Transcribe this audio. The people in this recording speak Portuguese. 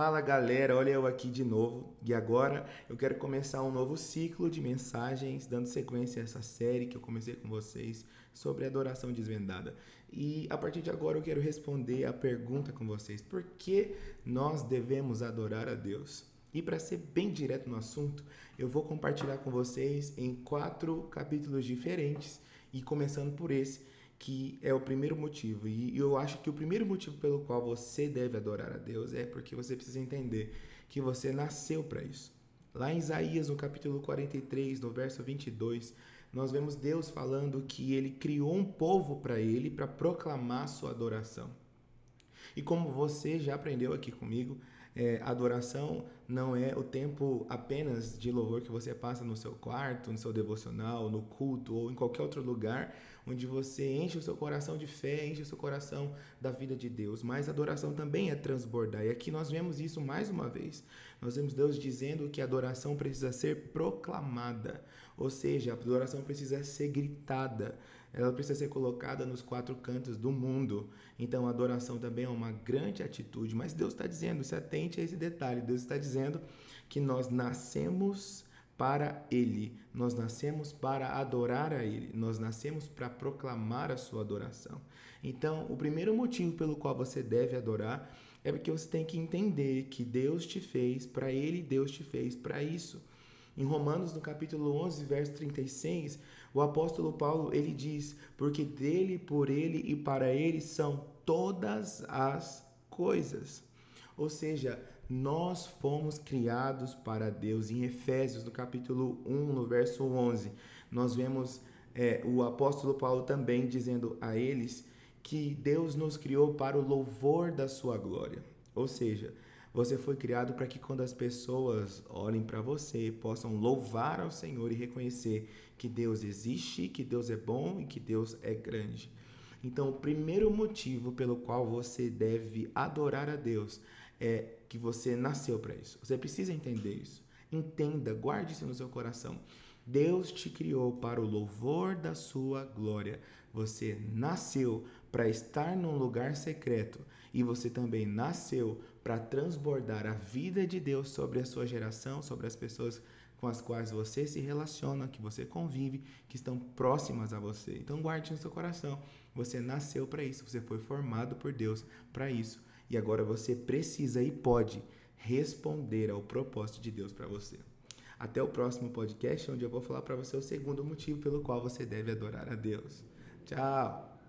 Fala galera, olha eu aqui de novo e agora eu quero começar um novo ciclo de mensagens, dando sequência a essa série que eu comecei com vocês sobre adoração desvendada. E a partir de agora eu quero responder a pergunta com vocês: por que nós devemos adorar a Deus? E para ser bem direto no assunto, eu vou compartilhar com vocês em quatro capítulos diferentes e começando por esse que é o primeiro motivo. E eu acho que o primeiro motivo pelo qual você deve adorar a Deus é porque você precisa entender que você nasceu para isso. Lá em Isaías, no capítulo 43, no verso 22, nós vemos Deus falando que ele criou um povo para ele para proclamar sua adoração. E como você já aprendeu aqui comigo, é, adoração não é o tempo apenas de louvor que você passa no seu quarto, no seu devocional, no culto ou em qualquer outro lugar onde você enche o seu coração de fé, enche o seu coração da vida de Deus. Mas adoração também é transbordar. E aqui nós vemos isso mais uma vez. Nós vemos Deus dizendo que a adoração precisa ser proclamada, ou seja, a adoração precisa ser gritada ela precisa ser colocada nos quatro cantos do mundo. Então, a adoração também é uma grande atitude. Mas Deus está dizendo, se atente a esse detalhe: Deus está dizendo que nós nascemos para Ele, nós nascemos para adorar a Ele, nós nascemos para proclamar a sua adoração. Então, o primeiro motivo pelo qual você deve adorar é porque você tem que entender que Deus te fez para Ele, Deus te fez para isso. Em Romanos, no capítulo 11, verso 36, o apóstolo Paulo, ele diz: "Porque dele, por ele e para ele são todas as coisas". Ou seja, nós fomos criados para Deus. Em Efésios, no capítulo 1, no verso 11, nós vemos é, o apóstolo Paulo também dizendo a eles que Deus nos criou para o louvor da sua glória. Ou seja, você foi criado para que quando as pessoas olhem para você, possam louvar ao Senhor e reconhecer que Deus existe, que Deus é bom e que Deus é grande. Então, o primeiro motivo pelo qual você deve adorar a Deus é que você nasceu para isso. Você precisa entender isso. Entenda, guarde isso no seu coração. Deus te criou para o louvor da sua glória. Você nasceu para estar num lugar secreto e você também nasceu para transbordar a vida de Deus sobre a sua geração, sobre as pessoas com as quais você se relaciona, que você convive, que estão próximas a você. Então guarde no seu coração. Você nasceu para isso, você foi formado por Deus para isso. E agora você precisa e pode responder ao propósito de Deus para você. Até o próximo podcast, onde eu vou falar para você o segundo motivo pelo qual você deve adorar a Deus. Tchau!